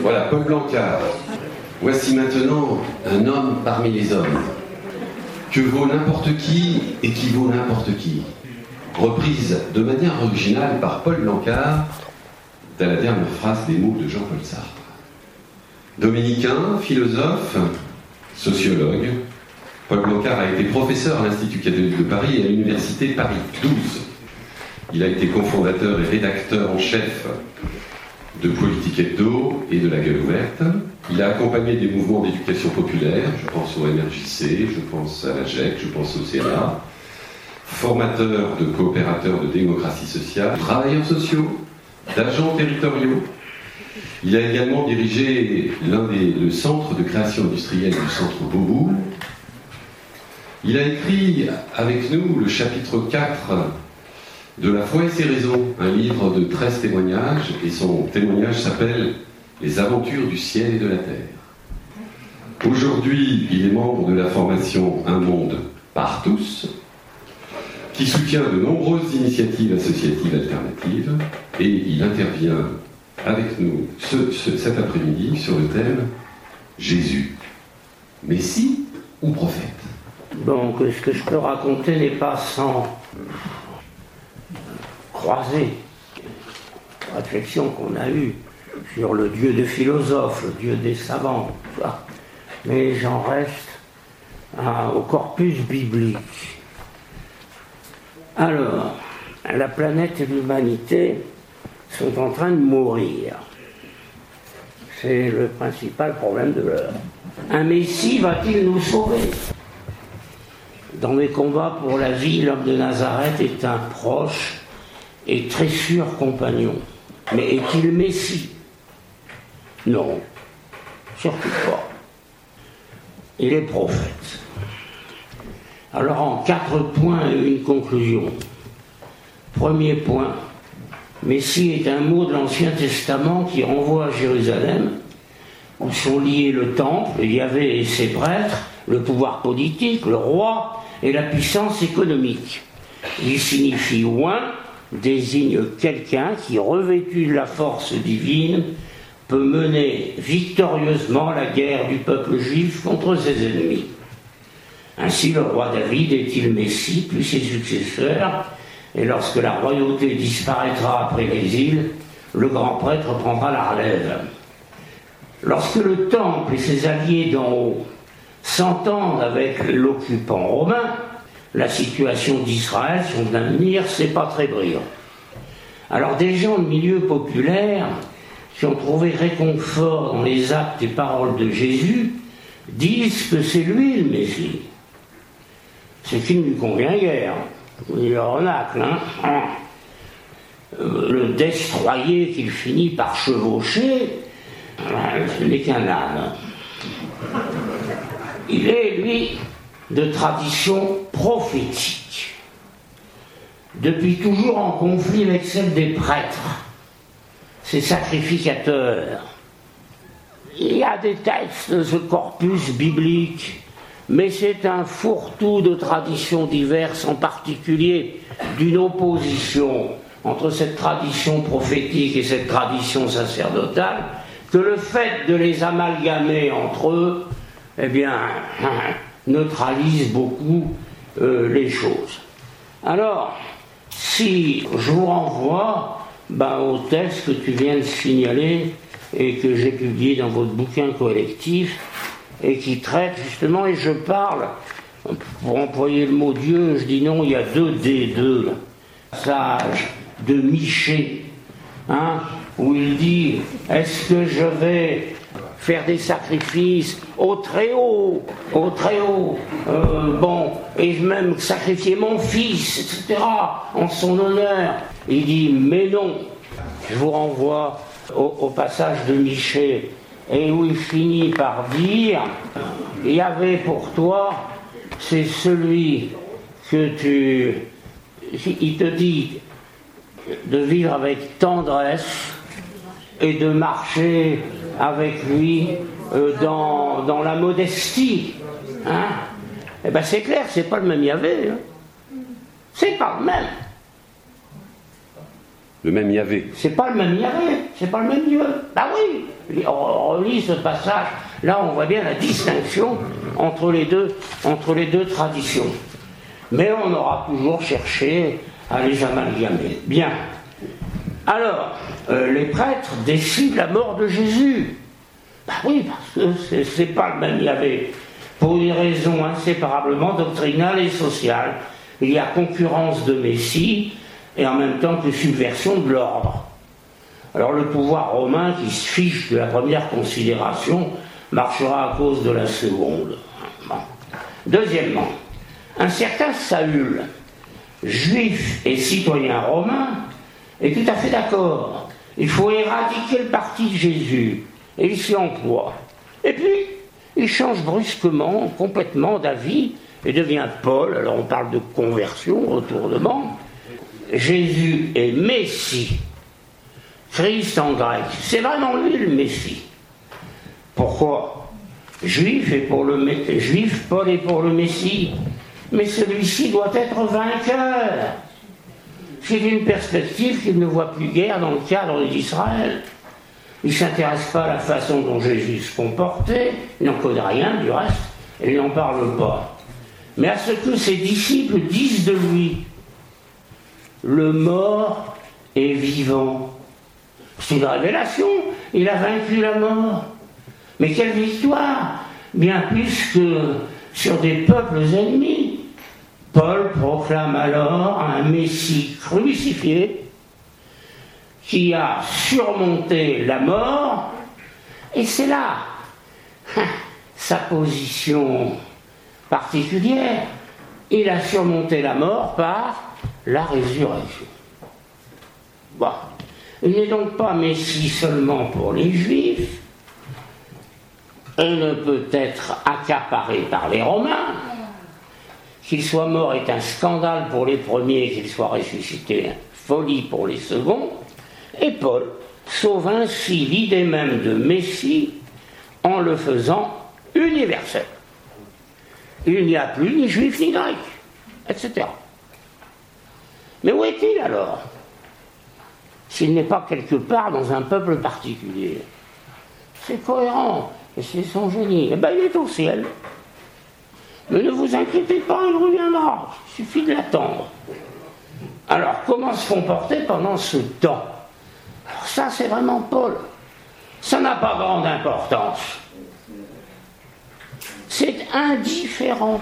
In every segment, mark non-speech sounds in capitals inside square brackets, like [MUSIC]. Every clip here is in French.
Voilà, Paul Blancard. Voici maintenant un homme parmi les hommes. Que vaut n'importe qui et qui vaut n'importe qui. Reprise de manière originale par Paul Blancard dans la dernière phrase des mots de Jean-Paul Sartre. Dominicain, philosophe, sociologue, Paul Blancard a été professeur à l'Institut catholique de Paris et à l'Université Paris 12. Il a été cofondateur et rédacteur en chef de Politique Hebdo et de La Gueule Ouverte. Il a accompagné des mouvements d'éducation populaire, je pense au MRJC, je pense à la GEC, je pense au Sénat, formateur de coopérateurs de démocratie sociale, travailleurs sociaux, d'agents territoriaux. Il a également dirigé le centre de création industrielle du centre Beaubourg. Il a écrit avec nous le chapitre 4 de La foi et ses raisons, un livre de 13 témoignages, et son témoignage s'appelle Les aventures du ciel et de la terre. Aujourd'hui, il est membre de la formation Un monde par tous, qui soutient de nombreuses initiatives associatives alternatives, et il intervient avec nous cet après-midi sur le thème Jésus, Messie ou prophète? Donc, ce que je peux raconter n'est pas sans croiser la réflexion qu'on a eue sur le Dieu des philosophes, le Dieu des savants, mais j'en reste au corpus biblique. Alors, la planète et l'humanité sont en train de mourir. C'est le principal problème de l'heure. Un Messie va-t-il nous sauver? Dans mes combats pour la vie, l'homme de Nazareth est un proche et très sûr compagnon. Mais est-il Messie Non, surtout pas. Il est prophète. Alors en quatre points et une conclusion. Premier point, Messie est un mot de l'Ancien Testament qui renvoie à Jérusalem, où sont liés le temple, Yahvé et ses prêtres, le pouvoir politique, le roi et la puissance économique. Il signifie oint, désigne quelqu'un qui, revêtu de la force divine, peut mener victorieusement la guerre du peuple juif contre ses ennemis. Ainsi, le roi David est-il Messie, puis ses successeurs, et lorsque la royauté disparaîtra après l'exil, le grand prêtre prendra la relève. Lorsque le temple et ses alliés d'en haut s'entendent avec l'occupant romain, la situation d'Israël, son avenir, c'est pas très brillant. Alors des gens de milieu populaire qui ont trouvé réconfort dans les actes et paroles de Jésus disent que c'est lui le Messie. Ce qui ne lui convient guère. Il renacle, hein euh, Le destroyer qu'il finit par chevaucher, euh, ce n'est qu'un âne. Il est, lui, de tradition prophétique, depuis toujours en conflit avec celle des prêtres, ces sacrificateurs. Il y a des textes de ce corpus biblique, mais c'est un fourre-tout de traditions diverses, en particulier d'une opposition entre cette tradition prophétique et cette tradition sacerdotale, que le fait de les amalgamer entre eux, eh bien, [LAUGHS] neutralise beaucoup euh, les choses. Alors, si je vous renvoie ben, au texte que tu viens de signaler et que j'ai publié dans votre bouquin collectif et qui traite justement, et je parle, pour employer le mot Dieu, je dis non, il y a deux D2, sage de Miché, hein, où il dit Est-ce que je vais faire des sacrifices au très haut, au très haut, euh, bon, et même sacrifier mon fils, etc., en son honneur. Il dit, mais non, je vous renvoie au, passage de Michel, et où il finit par dire, il y avait pour toi, c'est celui que tu... Il te dit de vivre avec tendresse et de marcher avec lui euh, dans, dans, la modestie. Hein eh bien c'est clair, c'est pas le même Yahvé. Hein c'est pas le même. Le même Yahvé. C'est pas le même Yahvé, c'est pas le même Dieu. Bah oui, on relit ce passage, là on voit bien la distinction entre les deux, entre les deux traditions. Mais on aura toujours cherché à les amalgamer. Bien. Alors, euh, les prêtres décident la mort de Jésus. Bah oui, parce que c'est pas le même Yahvé. Pour une raison inséparablement doctrinale et sociale. Il y a concurrence de Messie et en même temps que subversion de l'ordre. Alors le pouvoir romain qui se fiche de la première considération marchera à cause de la seconde. Deuxièmement, un certain Saül, juif et citoyen romain, est tout à fait d'accord. Il faut éradiquer le parti de Jésus. Et il s'y emploie. Et puis, il change brusquement, complètement d'avis, et devient Paul. Alors on parle de conversion, retournement. Jésus est Messie. Christ en grec. C'est vraiment lui le Messie. Pourquoi? Juif, pour le, juif, Paul est pour le Messie. Mais celui-ci doit être vainqueur. C'est une perspective qu'il ne voit plus guère dans le cadre d'Israël. Il ne s'intéresse pas à la façon dont Jésus se comportait, il n'en connaît rien du reste, et il n'en parle pas. Mais à ce que ses disciples disent de lui, le mort est vivant. C'est une révélation, il a vaincu la mort. Mais quelle victoire Bien plus que sur des peuples ennemis. Paul proclame alors un Messie crucifié qui a surmonté la mort, et c'est là hein, sa position particulière. Il a surmonté la mort par la résurrection. Il n'est donc pas Messie seulement pour les Juifs, il ne peut être accaparé par les Romains, qu'il soit mort est un scandale pour les premiers, qu'il soit ressuscité, folie pour les seconds. Et Paul sauve ainsi l'idée même de Messie en le faisant universel. Il n'y a plus ni juif ni grec, etc. Mais où est-il alors S'il n'est pas quelque part dans un peuple particulier? C'est cohérent, et c'est son génie. Eh bien, il est au ciel. Mais ne vous inquiétez pas, il reviendra. Il suffit de l'attendre. Alors, comment se comporter pendant ce temps Alors ça, c'est vraiment Paul. Ça n'a pas grande importance. C'est indifférent.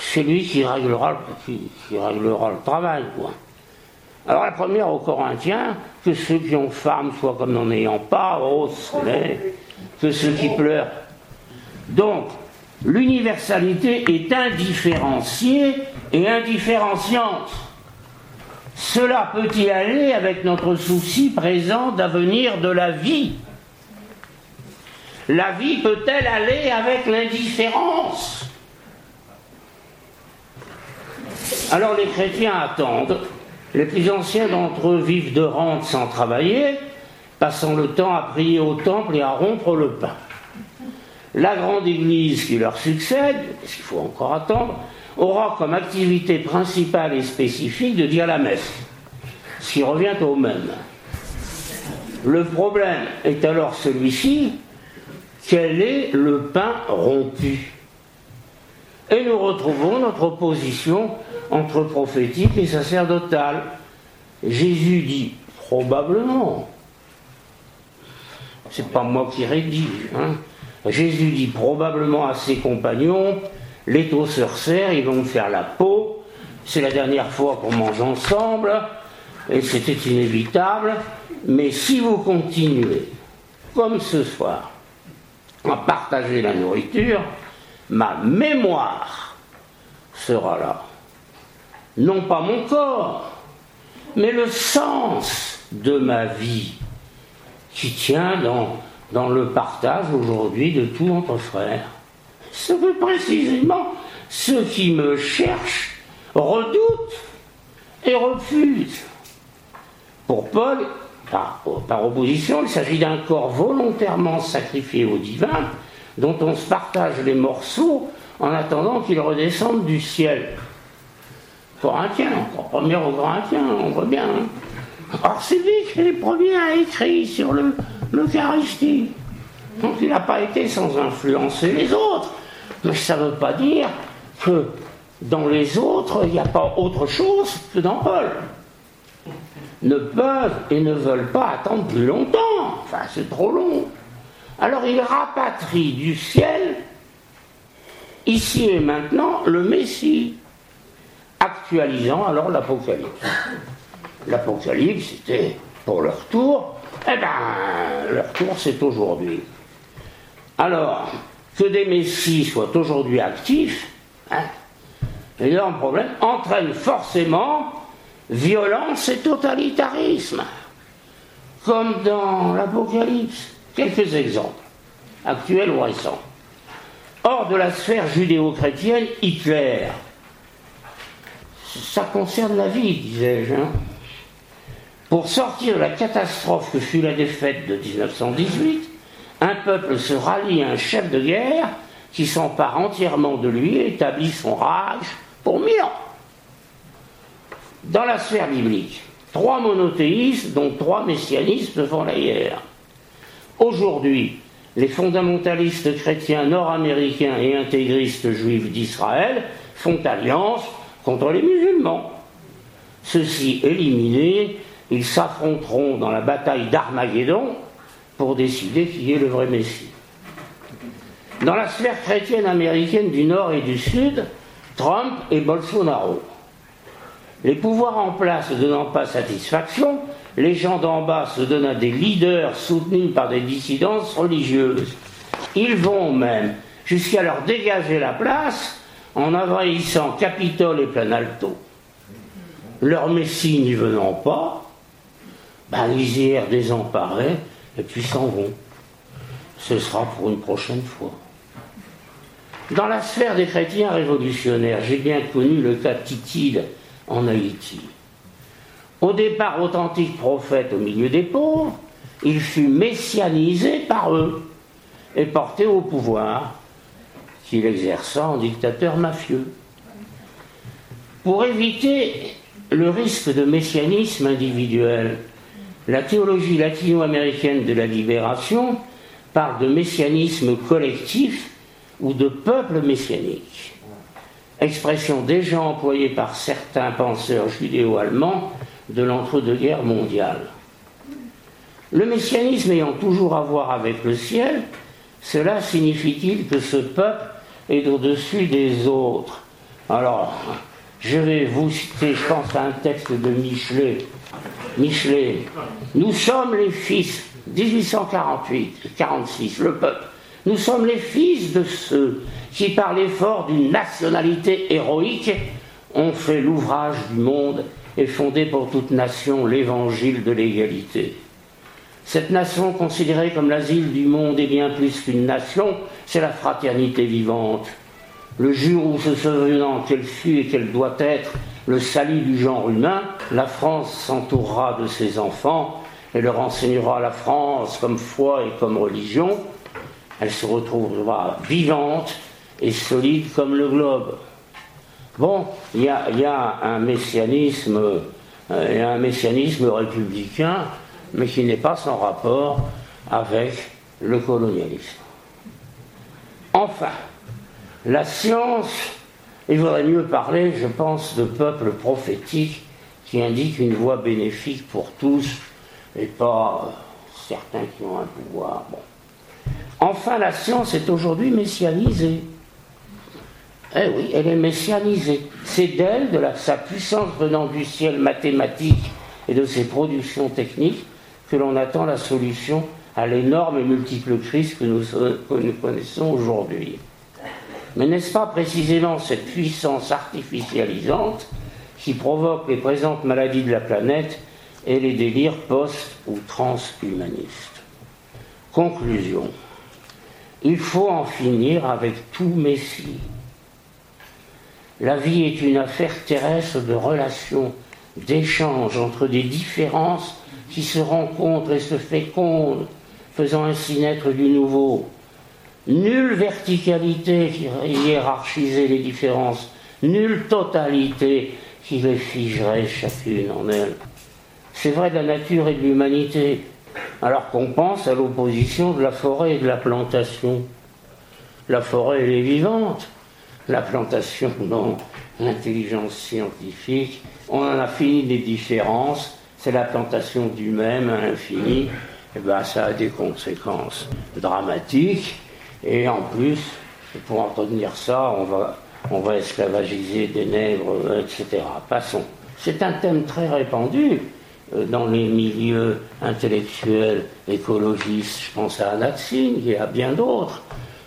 C'est lui qui réglera, le travail, quoi. Alors la première aux Corinthiens, que ceux qui ont femme soient comme n'en ayant pas, oh, que ceux qui pleurent donc, l'universalité est indifférenciée et indifférenciante. Cela peut-il aller avec notre souci présent d'avenir de la vie? La vie peut-elle aller avec l'indifférence? Alors les chrétiens attendent. Les plus anciens d'entre eux vivent de rente sans travailler, passant le temps à prier au temple et à rompre le pain. La grande église qui leur succède, parce qu'il faut encore attendre, aura comme activité principale et spécifique de dire la messe, ce qui revient au même. Le problème est alors celui-ci, quel est le pain rompu? Et nous retrouvons notre opposition entre prophétique et sacerdotal. Jésus dit probablement, c'est pas moi qui rédige, hein, Jésus dit probablement à ses compagnons, les taux se resserrent, ils vont me faire la peau, c'est la dernière fois qu'on mange ensemble, et c'était inévitable, mais si vous continuez, comme ce soir, à partager la nourriture, ma mémoire sera là. Non pas mon corps, mais le sens de ma vie qui tient dans dans le partage aujourd'hui de tout entre frères. Ce que précisément ceux qui me cherchent redoutent et refusent. Pour Paul, par, opposition, il s'agit d'un corps volontairement sacrifié au divin, dont on se partage les morceaux en attendant qu'il redescende du ciel. Corinthiens, encore premier aux Corinthiens, on voit bien. Hein. Or, c'est lui qui est le premier à écrire sur l'Eucharistie. Donc il n'a pas été sans influencer les autres. Mais ça ne veut pas dire que dans les autres, il n'y a pas autre chose que dans Paul. Ne peuvent et ne veulent pas attendre plus longtemps. Enfin, c'est trop long. Alors il rapatrie du ciel, ici et maintenant, le Messie, actualisant alors l'Apocalypse. L'Apocalypse, c'était pour leur tour, eh bien, leur tour, c'est aujourd'hui. Alors, que des messies soient aujourd'hui actifs, hein, un problème, entraîne forcément violence et totalitarisme, comme dans l'Apocalypse. Quelques exemples, actuels ou récents. Hors de la sphère judéo-chrétienne, Hitler. Ça concerne la vie, disais-je. Hein. Pour sortir de la catastrophe que fut la défaite de 1918, un peuple se rallie à un chef de guerre qui s'empare entièrement de lui et établit son rage pour mille ans. Dans la sphère biblique, trois monothéistes, dont trois messianistes font la guerre. Aujourd'hui, les fondamentalistes chrétiens nord-américains et intégristes juifs d'Israël font alliance contre les musulmans. Ceux-ci éliminés, ils s'affronteront dans la bataille d'Armageddon pour décider qui est le vrai Messie. Dans la sphère chrétienne américaine du Nord et du Sud, Trump et Bolsonaro. Les pouvoirs en place ne donnant pas satisfaction, les gens d'en bas se donnent à des leaders soutenus par des dissidences religieuses. Ils vont même jusqu'à leur dégager la place en envahissant Capitole et Planalto. Leur messie n'y venant pas, ils y désemparés et puis s'en vont. Ce sera pour une prochaine fois. Dans la sphère des chrétiens révolutionnaires, j'ai bien connu le cas Titide en Haïti. Au départ authentique prophète au milieu des pauvres, il fut messianisé par eux et porté au pouvoir, qu'il exerça en dictateur mafieux. Pour éviter le risque de messianisme individuel, la théologie latino-américaine de la libération parle de messianisme collectif ou de peuple messianique expression déjà employée par certains penseurs judéo-allemands de l'entre-deux-guerres mondiales. Le messianisme ayant toujours à voir avec le ciel, cela signifie-t-il que ce peuple est au-dessus des autres? Alors, je vais vous citer, je pense à un texte de Michelet. Michelet, nous sommes les fils, 1848, 46, le peuple, nous sommes les fils de ceux qui, par l'effort d'une nationalité héroïque, ont fait l'ouvrage du monde et fondé pour toute nation l'évangile de l'égalité. Cette nation considérée comme l'asile du monde est bien plus qu'une nation, c'est la fraternité vivante. Le jour où se souvenant qu'elle fut et qu'elle doit être le salut du genre humain, la France s'entourera de ses enfants et leur enseignera la France comme foi et comme religion. Elle se retrouvera vivante et solide comme le globe. Bon, il y a, un messianisme, euh, un messianisme républicain, mais qui n'est pas sans rapport avec le colonialisme. Enfin, la science, il vaudrait mieux parler, je pense, de peuple prophétique qui indique une voie bénéfique pour tous et pas certains qui ont un pouvoir. Enfin, la science est aujourd'hui messianisée. Eh oui, elle est messianisée. C'est d'elle, de sa puissance venant du ciel mathématique et de ses productions techniques, que l'on attend la solution à l'énorme et multiple crise que nous, connaissons aujourd'hui. Mais n'est-ce pas précisément cette puissance artificialisante qui provoque les présentes maladies de la planète et les délires post- ou transhumanistes? Conclusion. Il faut en finir avec tout Messie la vie est une affaire terrestre de relations, d'échanges entre des différences qui se rencontrent et se fécondent, faisant ainsi naître du nouveau. Nulle verticalité qui hiérarchisait les différences, nulle totalité qui les figerait chacune en elle. C'est vrai de la nature et de l'humanité, alors qu'on pense à l'opposition de la forêt et de la plantation. La forêt, elle est vivante. La plantation, dans l'intelligence scientifique, on en a fini des différences. C'est la plantation du même à l'infini. Et eh ben, ça a des conséquences dramatiques. Et en plus, pour entretenir ça, on va, on va esclavagiser des nègres, etc. Passons. C'est un thème très répandu euh, dans les milieux intellectuels écologistes. Je pense à Anaxine et à bien d'autres.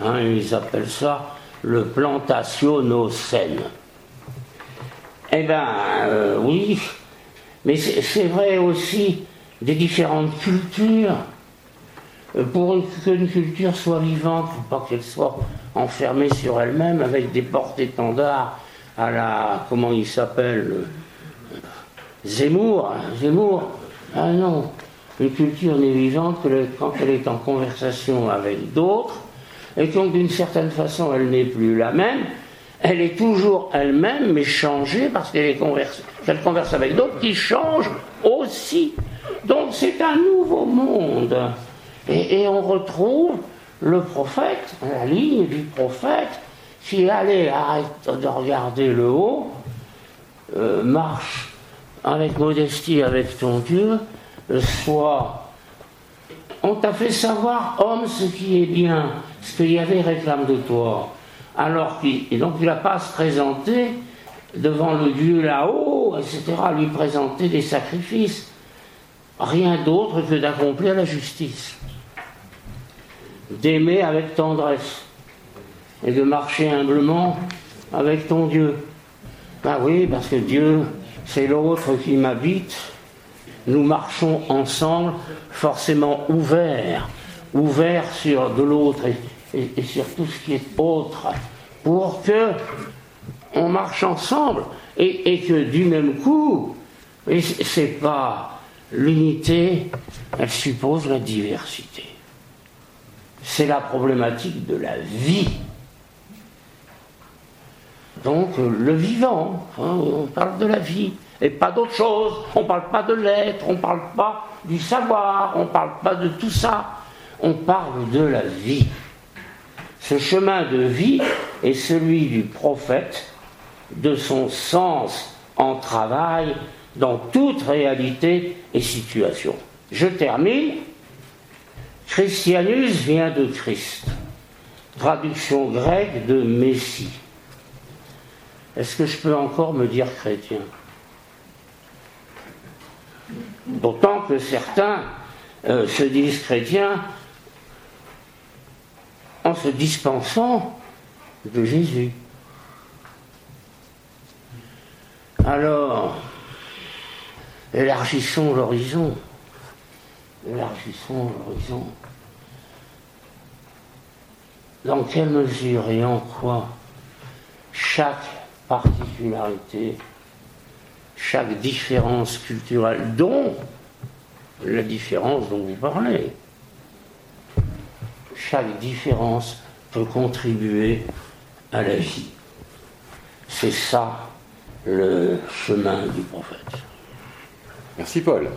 Hein, ils appellent ça le plantationocène. Eh bien, euh, oui, mais c'est vrai aussi des différentes cultures. Euh, pour qu'une culture soit vivante, faut pas qu'elle soit enfermée sur elle-même avec des portes-étendards à la. comment il s'appelle Zemmour. Zemmour. Ah non. Une culture n'est vivante que quand elle est en conversation avec d'autres et donc d'une certaine façon elle n'est plus la même, elle est toujours elle-même, mais changée parce qu'elle converse, converse avec d'autres qui changent aussi. Donc c'est un nouveau monde. Et, on retrouve le prophète, la ligne du prophète, qui allait, arrête de regarder le haut, euh, marche avec modestie avec ton Dieu, soit on t'a fait savoir, homme, ce qui est bien, ce qu'il y avait réclame de toi. Alors qu'il, donc il n'a pas à se présenter devant le Dieu là-haut, etc., lui présenter des sacrifices. Rien d'autre que d'accomplir la justice. D'aimer avec tendresse. Et de marcher humblement avec ton Dieu. Ben oui, parce que Dieu, c'est l'autre qui m'habite. Nous marchons ensemble, forcément ouverts, ouverts sur de l'autre et, sur tout ce qui est autre, pour que on marche ensemble et, que du même coup, c'est pas l'unité, elle suppose la diversité. C'est la problématique de la vie. Donc le vivant, hein, on parle de la vie, et pas d'autre chose. On ne parle pas de l'être, on ne parle pas du savoir, on ne parle pas de tout ça. On parle de la vie. Ce chemin de vie est celui du prophète, de son sens en travail dans toute réalité et situation. Je termine. Christianus vient de Christ, traduction grecque de Messie. Est-ce que je peux encore me dire chrétien? D'autant que certains euh, se disent chrétiens en se dispensant de Jésus. Alors, élargissons l'horizon. Élargissons l'horizon. Dans quelle mesure et en quoi chaque particularité, chaque différence culturelle, dont la différence dont vous parlez, chaque différence peut contribuer à la vie. C'est ça le chemin du prophète. Merci Paul.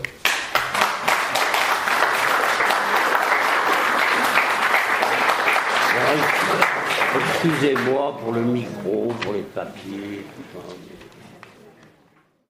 Excusez-moi pour le micro, pour les papiers.